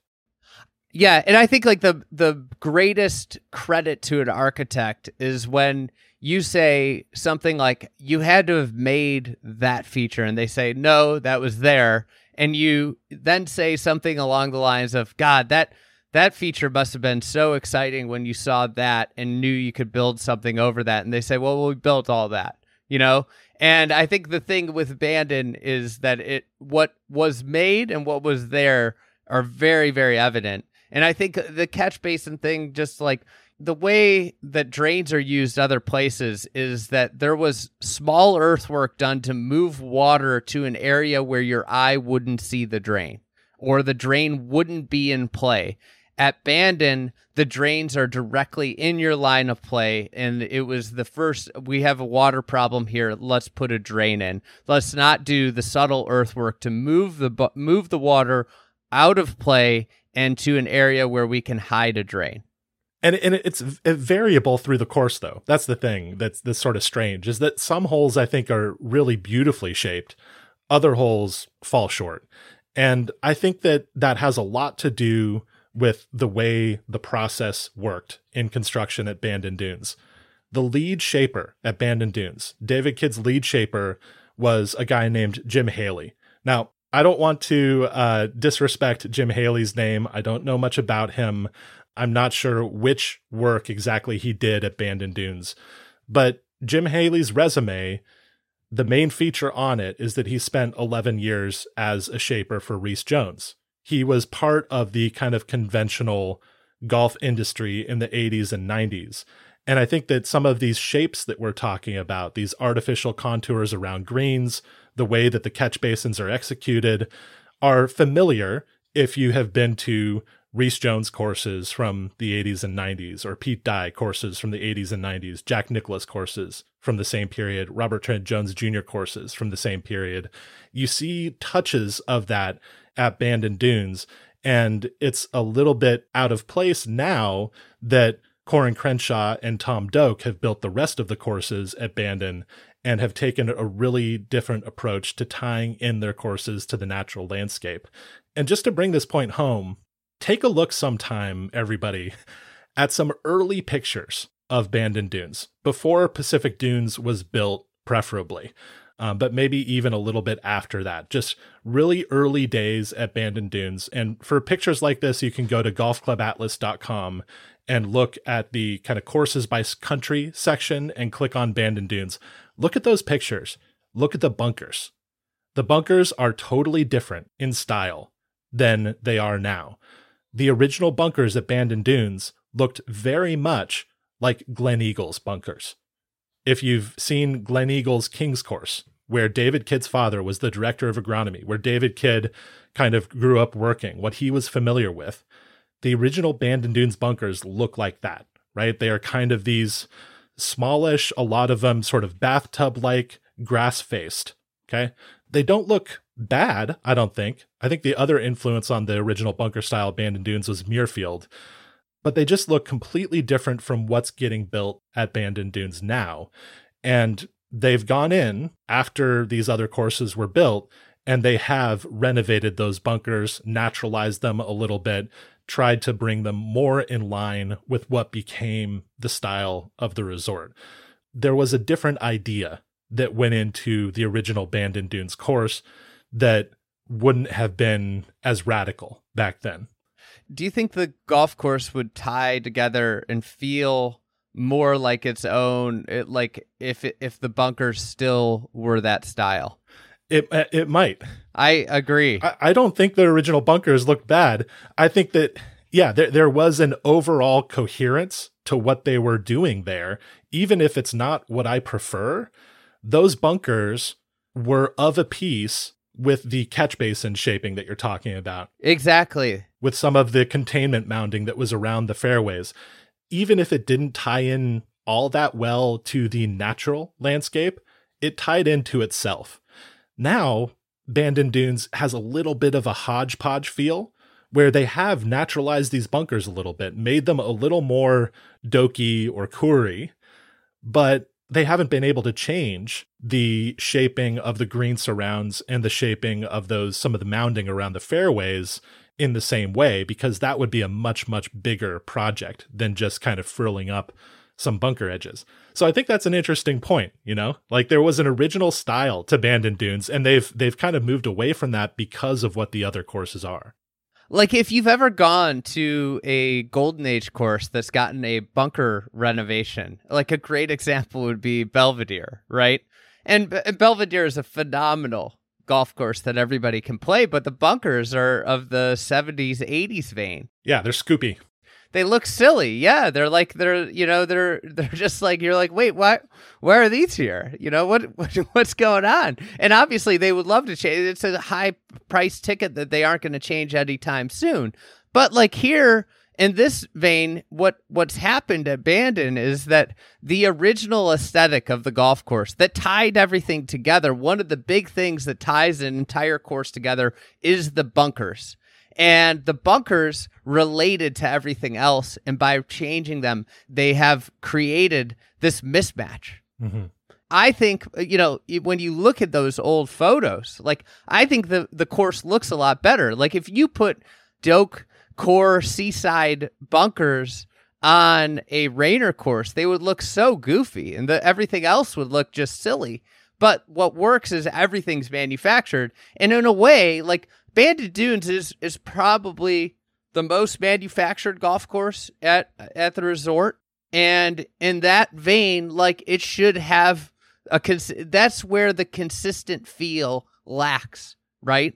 Yeah, and I think like the the greatest credit to an architect is when you say something like you had to have made that feature and they say no, that was there and you then say something along the lines of god, that that feature must have been so exciting when you saw that and knew you could build something over that and they say, "Well, we built all that." You know? And I think the thing with Bandon is that it what was made and what was there are very very evident and I think the catch basin thing, just like the way that drains are used other places, is that there was small earthwork done to move water to an area where your eye wouldn't see the drain or the drain wouldn't be in play. At Bandon, the drains are directly in your line of play, and it was the first. We have a water problem here. Let's put a drain in. Let's not do the subtle earthwork to move the move the water out of play and to an area where we can hide a drain. And and it's variable through the course though. That's the thing that's that's sort of strange is that some holes I think are really beautifully shaped, other holes fall short. And I think that that has a lot to do with the way the process worked in construction at Bandon Dunes. The lead shaper at Bandon Dunes, David Kidd's lead shaper was a guy named Jim Haley. Now, I don't want to uh, disrespect Jim Haley's name. I don't know much about him. I'm not sure which work exactly he did at Bandon Dunes. But Jim Haley's resume, the main feature on it is that he spent 11 years as a shaper for Rees Jones. He was part of the kind of conventional golf industry in the 80s and 90s. And I think that some of these shapes that we're talking about, these artificial contours around greens, the way that the catch basins are executed are familiar if you have been to Rees Jones courses from the 80s and 90s, or Pete Dye courses from the 80s and 90s, Jack Nicklaus courses from the same period, Robert Trent Jones Jr. courses from the same period. You see touches of that at Bandon Dunes, and it's a little bit out of place now that Coore and Crenshaw and Tom Doak have built the rest of the courses at Bandon and have taken a really different approach to tying in their courses to the natural landscape. And just to bring this point home, take a look sometime, everybody, at some early pictures of Bandon Dunes before Pacific Dunes was built preferably. Um, but maybe even a little bit after that. Just really early days at Bandon Dunes. And for pictures like this, you can go to golfclubatlas.com and look at the kind of courses by country section and click on Bandon Dunes. Look at those pictures. Look at the bunkers. The bunkers are totally different in style than they are now. The original bunkers at Bandon Dunes looked very much like Gleneagles bunkers. If you've seen Gleneagles King's Course, where David Kidd's father was the director of agronomy, where David Kidd kind of grew up working, what he was familiar with, the original Bandon Dunes bunkers look like that, right? They are kind of these smallish, a lot of them sort of bathtub like, grass faced. Okay. They don't look bad, I don't think. I think the other influence on the original bunker style Bandon Dunes was Muirfield, but they just look completely different from what's getting built at Bandon Dunes now. And they've gone in after these other courses were built and they have renovated those bunkers, naturalized them a little bit, tried to bring them more in line with what became the style of the resort. There was a different idea that went into the original Bandon Dunes course that wouldn't have been as radical back then. Do you think the golf course would tie together and feel more like its own it, like if if the bunkers still were that style? It uh, it might. I agree. I, I don't think the original bunkers look bad. I think that yeah, there there was an overall coherence to what they were doing there, even if it's not what I prefer. Those bunkers were of a piece with the catch basin shaping that you're talking about. Exactly. With some of the containment mounding that was around the fairways. Even if it didn't tie in all that well to the natural landscape, it tied into itself. Now, Bandon Dunes has a little bit of a hodgepodge feel where they have naturalized these bunkers a little bit, made them a little more dokey or Khoury, but they haven't been able to change the shaping of the green surrounds and the shaping of those some of the mounding around the fairways in the same way because that would be a much much bigger project than just kind of frilling up some bunker edges. So I think that's an interesting point, you know? Like there was an original style to Bandon Dunes and they've they've kind of moved away from that because of what the other courses are. Like if you've ever gone to a Golden Age course that's gotten a bunker renovation, like a great example would be Belvedere, right? And, and Belvedere is a phenomenal golf course that everybody can play, but the bunkers are of the 70s, 80s vein. Yeah, they're scoopy they look silly. Yeah, they're like they're you know they're they're just like you're like wait what where are these here? You know what, what what's going on? And obviously they would love to change. It's a high price ticket that they aren't going to change anytime soon. But like here in this vein, what what's happened at Bandon is that the original aesthetic of the golf course that tied everything together. One of the big things that ties an entire course together is the bunkers and the bunkers related to everything else and by changing them they have created this mismatch mm-hmm. i think you know when you look at those old photos like i think the the course looks a lot better like if you put doak Coore seaside bunkers on a Raynor course. They would look so goofy and the, everything else would look just silly. But what works is everything's manufactured. And in a way like Bandon Dunes is is probably the most manufactured golf course at at the resort, and in that vein, like it should have a cons- that's where the consistent feel lacks, right?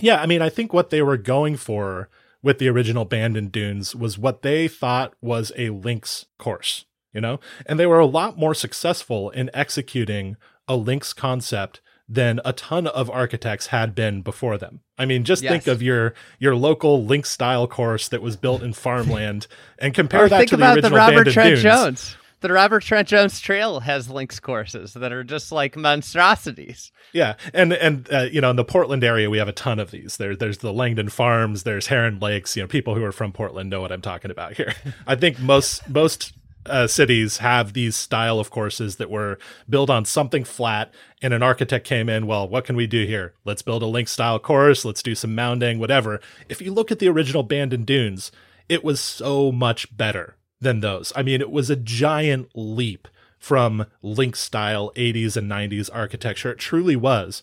Yeah, I mean, I think what they were going for with the original Bandon Dunes was what they thought was a links course, you know, and they were a lot more successful in executing a links concept than a ton of architects had been before them. I mean, just yes. think of your your local link style course that was built in farmland and compare that to the original the Robert Trent Dunes. Jones. The Robert Trent Jones Trail has links courses that are just like monstrosities. Yeah, and and uh, you know in the Portland area we have a ton of these. There there's the Langdon Farms, there's Heron Lakes. You know, people who are from Portland know what I'm talking about here. I think most most uh, cities have these style of courses that were built on something flat and an architect came in well what can we do here let's build a link style course let's do some mounding whatever if you look at the original Bandon Dunes it was so much better than those i mean it was a giant leap from link style 80s and 90s architecture. It truly was.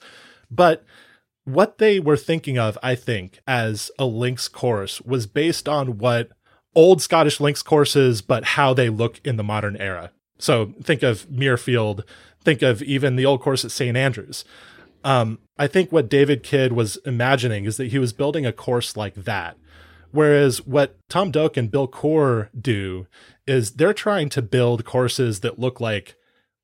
But what they were thinking of, I think, as a links course was based on what old Scottish links courses, but how they look in the modern era. So think of Muirfield, think of even the old course at St. Andrews. Um, I think what David Kidd was imagining is that he was building a course like that. Whereas what Tom Doak and Bill Coore do is they're trying to build courses that look like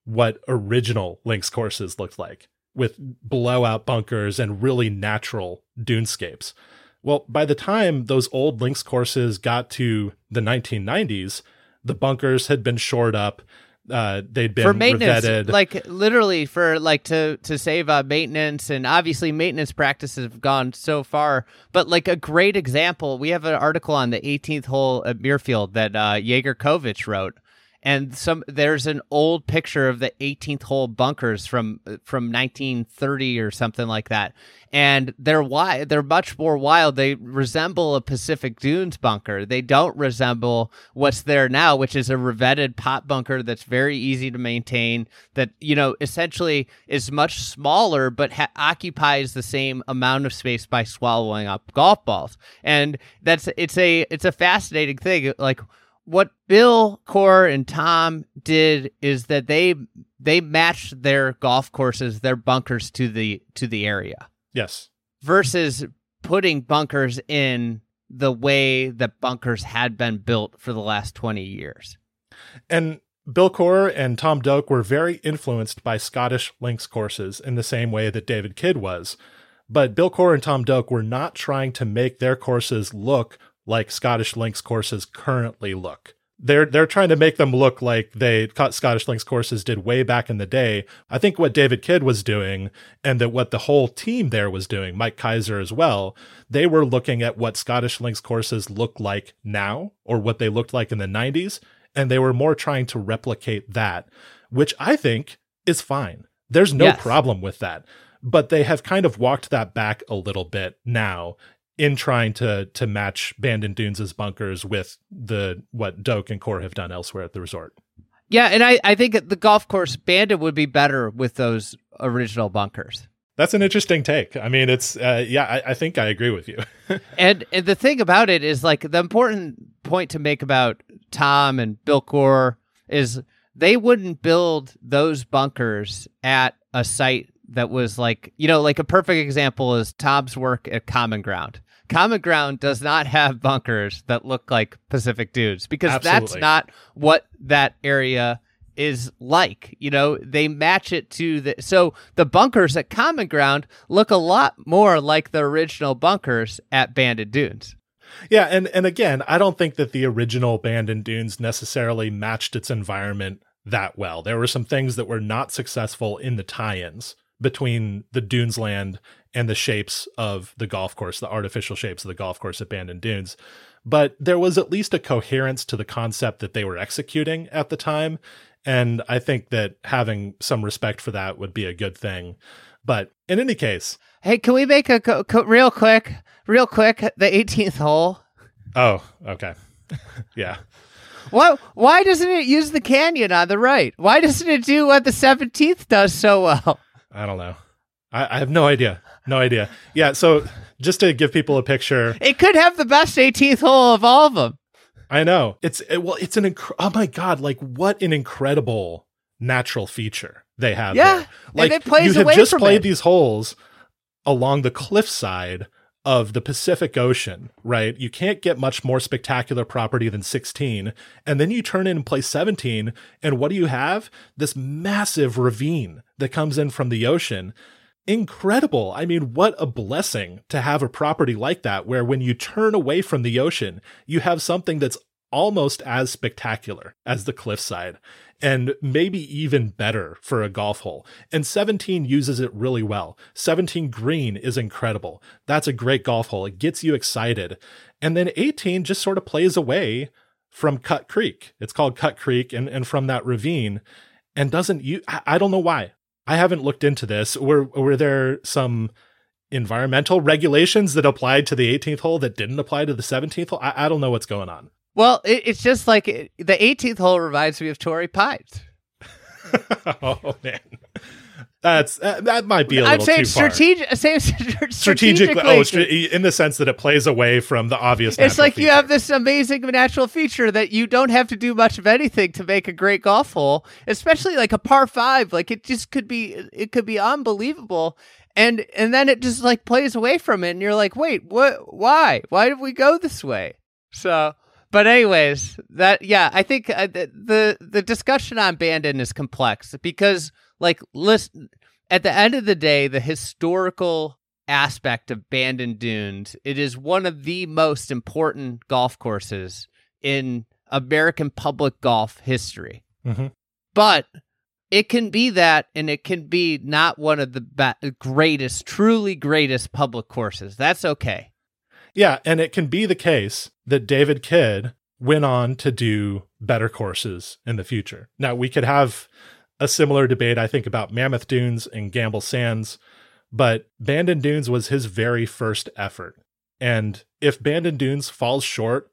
what original links courses looked like with blowout bunkers and really natural dunescapes. Well, by the time those old links courses got to the 1990s, the bunkers had been shored up. Uh, they'd been for maintenance, revetted. like literally for like to to save uh, maintenance, and obviously maintenance practices have gone so far. But like a great example, we have an article on the 18th hole at Muirfield that uh, Jaeger Kovich wrote, and some there's an old picture of the 18th hole bunkers from from 1930 or something like that. And they're wild they're much more wild. They resemble a pacific dunes bunker. They don't resemble what's there now which is a revetted pot bunker that's very easy to maintain that you know essentially is much smaller but ha- occupies the same amount of space by swallowing up golf balls. And that's it's a it's a fascinating thing. Like what Bill Coore and Tom did is that they they matched their golf courses, their bunkers to the to the area. Yes. Versus putting bunkers in the way that bunkers had been built for the last 20 years. And Bill Coore and Tom Doak were very influenced by Scottish links courses in the same way that David Kidd was. But Bill Coore and Tom Doak were not trying to make their courses look like Scottish links courses currently look. They're they're trying to make them look like they Scottish links courses did way back in the day. I think what David Kidd was doing, and that what the whole team there was doing, Mike Keiser as well, they were looking at what Scottish links courses look like now, or what they looked like in the '90s, and they were more trying to replicate that, which I think is fine. There's no Yes. problem with that but they have kind of walked that back a little bit now in trying to to match Bandon Dunes' bunkers with the what Doak and Coore have done elsewhere at the resort. Yeah, and I, I think the golf course Bandon would be better with those original bunkers. That's an interesting take. I mean, it's uh, yeah, I, I think I agree with you. and, and the thing about it is like the important point to make about Tom and Bill Coore is they wouldn't build those bunkers at a site that was like you know like a perfect example is Tom's work at Common Ground. Common Ground does not have bunkers that look like Pacific Dunes because that's not what that area is like. You know, they match it to the so the bunkers at Common Ground look a lot more like the original bunkers at Bandon Dunes. yeah, and and again, I don't think that the original Bandon Dunes necessarily matched its environment that well. There were some things that were not successful in the tie-ins between the Dunes land and the shapes of the golf course, the artificial shapes of the golf course at Bandon Dunes. But there was at least a coherence to the concept that they were executing at the time. And I think that having some respect for that would be a good thing. But in any case, Hey, can we make a co- co- real quick, real quick, the 18th hole? oh, okay. yeah. What? Why doesn't it use the canyon on the right? Why doesn't it do what the 17th does so well? I don't know. I, I have no idea. No idea. Yeah. So just to give people a picture, It could have the best 18th hole of all of them. I know it's it, well, it's an inc- oh my god, like what an incredible natural feature they have. Yeah, there. and like it plays you have away just played it. these holes along the cliffside of the Pacific Ocean, right? You can't get much more spectacular property than 16. And then you turn in and play 17. And what do you have? This massive ravine that comes in from the ocean. Incredible. I mean, what a blessing to have a property like that, where when you turn away from the ocean, you have something that's almost as spectacular as the cliffside and maybe even better for a golf hole. And 17 uses it really well. 17 green is incredible. That's a great golf hole. It gets you excited. And then 18 just sort of plays away from Cut Creek. It's called Cut Creek and, and from that ravine and doesn't you I, I don't know why. I haven't looked into this. Were were there some environmental regulations that applied to the 18th hole that didn't apply to the 17th hole? I, I don't know what's going on. Well, it, it's just like it, the 18th hole reminds me of Torrey Pines. oh man, that's uh, that might be a I'm little saying too far. strategic, saying strategically. strategically, oh, stra- in the sense that it plays away from the obvious. it's like you have this amazing natural feature that you don't have to do much of anything to make a great golf hole, especially like a par five. Like it just could be, it could be unbelievable, and and then it just like plays away from it, and you're like, wait, what? Why? Why did we go this way? So, but anyways, that yeah, I think uh, the, the the discussion on Bandon is complex because like listen, at the end of the day, the historical aspect of Bandon Dunes, it is one of the most important golf courses in American public golf history. Mhm. But it can be that, and it can be not one of the be- greatest, truly greatest public courses. That's okay. Yeah, and it can be the case that David Kidd went on to do better courses in the future. Now, we could have a similar debate, I think, about Mammoth Dunes and Gamble Sands, but Bandon Dunes was his very first effort. And if Bandon Dunes falls short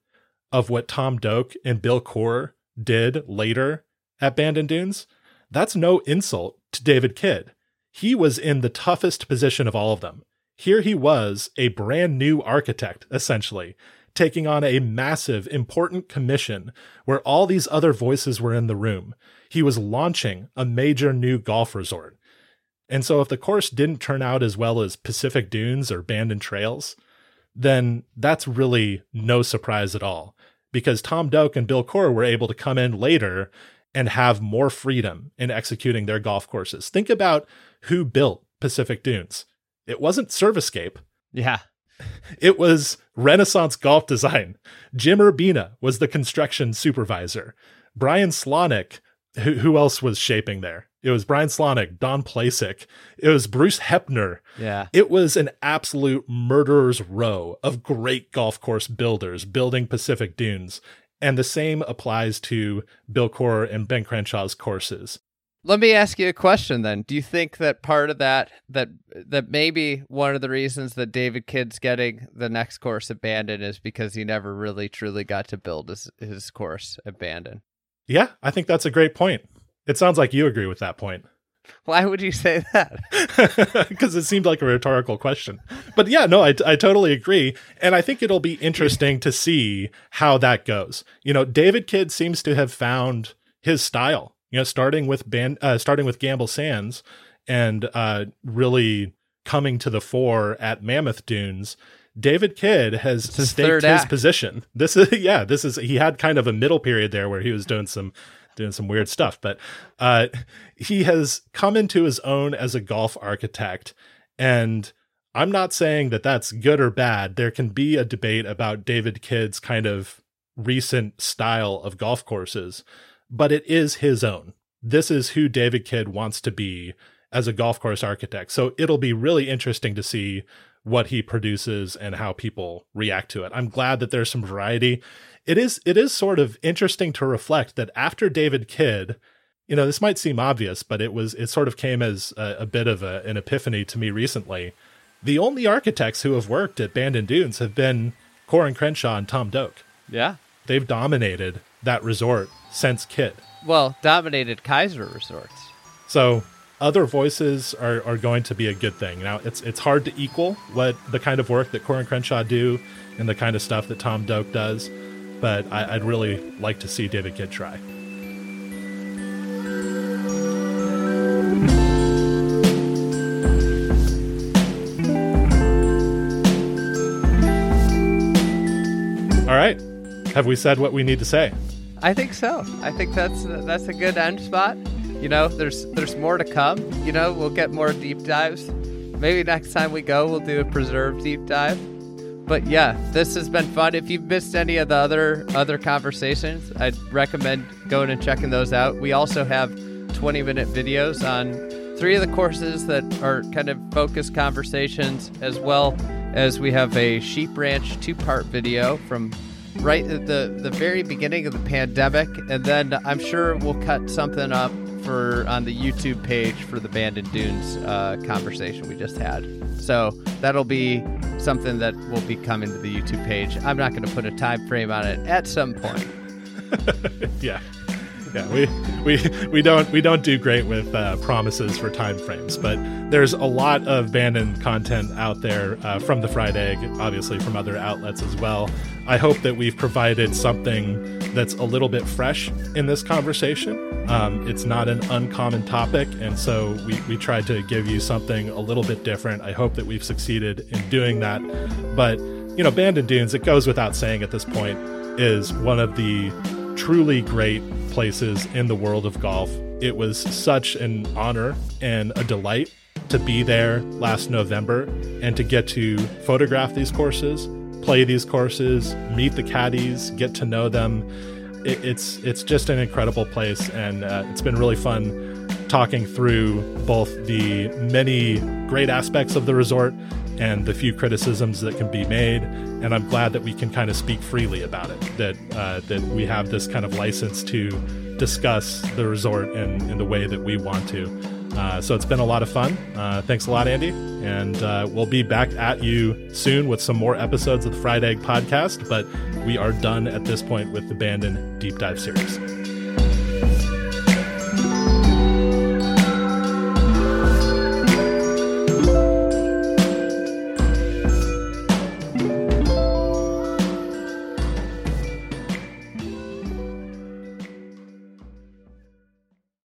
of what Tom Doak and Bill Coore did later at Bandon Dunes, that's no insult to David Kidd. He was in the toughest position of all of them. Here he was, a brand new architect, essentially, taking on a massive, important commission where all these other voices were in the room. He was launching a major new golf resort. And so, if the course didn't turn out as well as Pacific Dunes or Bandon Trails, then that's really no surprise at all because Tom Doak and Bill Coore were able to come in later and have more freedom in executing their golf courses. Think about who built Pacific Dunes. It wasn't Servascape. Yeah. It was Renaissance Golf Design. Jim Urbina was the construction supervisor. Brian Slawnik, who, who else was shaping there? It was Brian Slawnik, Don Placek. It was Bruce Hepner. Yeah. It was an absolute murderer's row of great golf course builders building Pacific Dunes. And the same applies to Bill Coore and Ben Crenshaw's courses. Let me ask you a question then. Do you think that part of that that that maybe one of the reasons that David Kidd's getting the next course at Bandon is because he never really truly got to build his his course at Bandon? Yeah, I think that's a great point. It sounds like you agree with that point. Why would you say that? because it seemed like a rhetorical question. But yeah, no, I, I totally agree. And I think it'll be interesting to see how that goes. You know, David Kidd seems to have found his style, you know, starting with band, uh, starting with Gamble Sands and uh, really coming to the fore at Mammoth Dunes. David Kidd has his staked his act. position. This is yeah, this is he had kind of a middle period there where he was doing some doing some weird stuff, but uh, he has come into his own as a golf architect. And I'm not saying that that's good or bad. There can be a debate about David Kidd's kind of recent style of golf courses, but it is his own. This is who David Kidd wants to be as a golf course architect. So it'll be really interesting to see what he produces and how people react to it. I'm glad that there's some variety. It is it is sort of interesting to reflect that after David Kidd, you know, this might seem obvious, but it was it sort of came as a, a bit of a, an epiphany to me recently. The only architects who have worked at Bandon Dunes have been Coore and Crenshaw and Tom Doak. Yeah. They've dominated that resort since Kidd. Well, dominated Keiser Resorts. So other voices are, are going to be a good thing. Now it's it's hard to equal what the kind of work that Coore and Crenshaw do and the kind of stuff that Tom Doak does, but I, I'd really like to see David Kidd try. All right. Have we said what we need to say? I think so. I think that's that's a good end spot. You know, there's there's more to come. You know, we'll get more deep dives. Maybe next time we go, we'll do a preserve deep dive. But yeah, this has been fun. If you've missed any of the other other conversations, I'd recommend going and checking those out. We also have 20 minute videos on three of the courses that are kind of focused conversations, as well as we have a Sheep Ranch two part video from right at the the very beginning of the pandemic, and then I'm sure we'll cut something up for on the YouTube page for the Bandon Dunes uh, conversation we just had. So that'll be something that will be coming to the YouTube page. I'm not going to put a time frame on it. At some point, yeah. Yeah, we we we don't we don't do great with uh, promises for time frames, but there's a lot of Bandon content out there uh, from the Fried Egg, obviously from other outlets as well. I hope that we've provided something that's a little bit fresh in this conversation. Um, it's not an uncommon topic, and so we, we tried to give you something a little bit different. I hope that we've succeeded in doing that. But, you know, Bandon Dunes, it goes without saying at this point, is one of the truly great places in the world of golf. It was such an honor and a delight to be there last November and to get to photograph these courses, play these courses, meet the caddies, get to know them. It, it's it's just an incredible place, and uh, it's been really fun talking through both the many great aspects of the resort and the few criticisms that can be made. And I'm glad that we can kind of speak freely about it. That uh, that we have this kind of license to discuss the resort in, in the way that we want to. Uh, so it's been a lot of fun. Uh, thanks a lot, Andy. And uh, we'll be back at you soon with some more episodes of the Fried Egg podcast. But we are done at this point with the Bandon Deep Dive series.